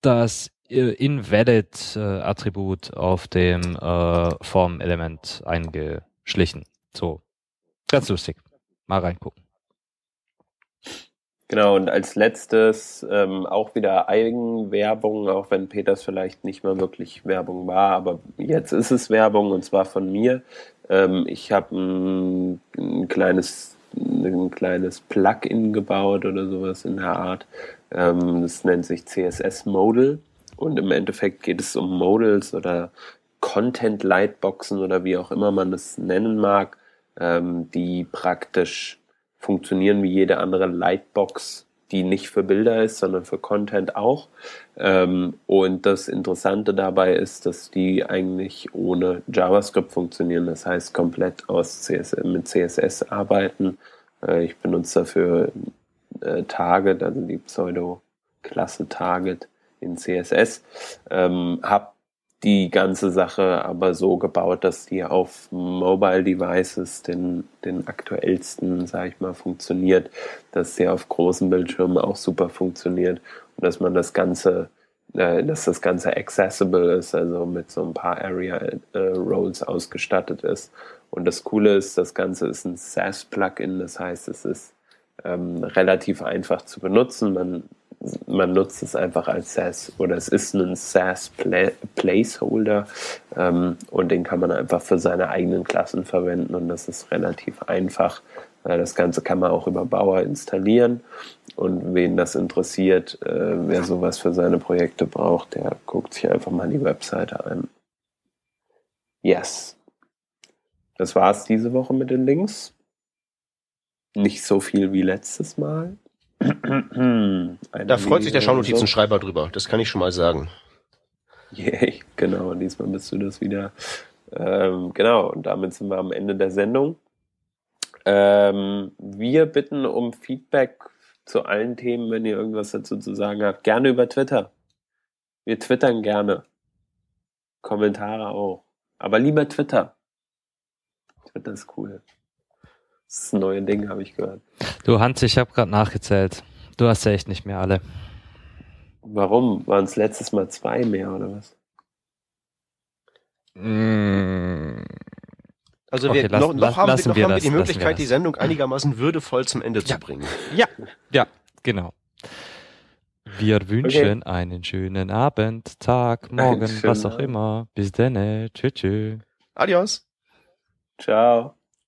das äh, Invalid-Attribut auf dem äh, Form-Element eingeschlichen. So, ganz lustig. Mal reingucken. Genau, und als letztes ähm, auch wieder Eigenwerbung, auch wenn Peters vielleicht nicht mal wirklich Werbung war, aber jetzt ist es Werbung und zwar von mir. Ähm, ich habe ein, ein kleines ein kleines Plugin gebaut oder sowas in der Art. Ähm, das nennt sich CSS Modal und im Endeffekt geht es um Modals oder Content-Lightboxen oder wie auch immer man es nennen mag, ähm, die praktisch funktionieren wie jede andere Lightbox, die nicht für Bilder ist, sondern für Content auch. Ähm, und das Interessante dabei ist, dass die eigentlich ohne JavaScript funktionieren. Das heißt, komplett aus CSS, mit CSS arbeiten. Äh, ich benutze dafür äh, Target, also die Pseudo-Klasse Target in CSS. Ähm, hab die ganze Sache aber so gebaut, dass die auf Mobile Devices den, den aktuellsten, sag ich mal, funktioniert, dass sie auf großen Bildschirmen auch super funktioniert und dass man das Ganze, äh, dass das Ganze accessible ist, also mit so ein paar Area äh, Roles ausgestattet ist. Und das Coole ist, das Ganze ist ein SaaS-Plugin, das heißt, es ist ähm, relativ einfach zu benutzen. Man man nutzt es einfach als SaaS oder es ist ein SaaS Placeholder ähm, und den kann man einfach für seine eigenen Klassen verwenden und das ist relativ einfach. Äh, das Ganze kann man auch über Bauer installieren und wen das interessiert, äh, wer sowas für seine Projekte braucht, der guckt sich einfach mal die Webseite an. Yes. Das war's diese Woche mit den Links. Nicht so viel wie letztes Mal da freut sich der Schaunotizenschreiber drüber, das kann ich schon mal sagen. [LAUGHS] Yay, genau, diesmal bist du das wieder. Ähm, genau, und damit sind wir am Ende der Sendung. Ähm, wir bitten um Feedback zu allen Themen, wenn ihr irgendwas dazu zu sagen habt. Gerne über Twitter. Wir twittern gerne. Kommentare auch. Aber lieber Twitter. Twitter ist cool. Das ist ein neues Ding, habe ich gehört. Du Hans, ich habe gerade nachgezählt. Du hast ja echt nicht mehr alle. Warum? Waren es letztes Mal zwei mehr oder was? Mm. Also okay, wir, lass, noch, noch, haben, wir, noch wir, haben wir die Möglichkeit, wir die Sendung einigermaßen würdevoll zum Ende ja. zu bringen. Ja, ja, genau. Wir wünschen okay. einen schönen Abend, Tag, Morgen, was auch immer. Bis dann. Tschüss. Adios. Ciao.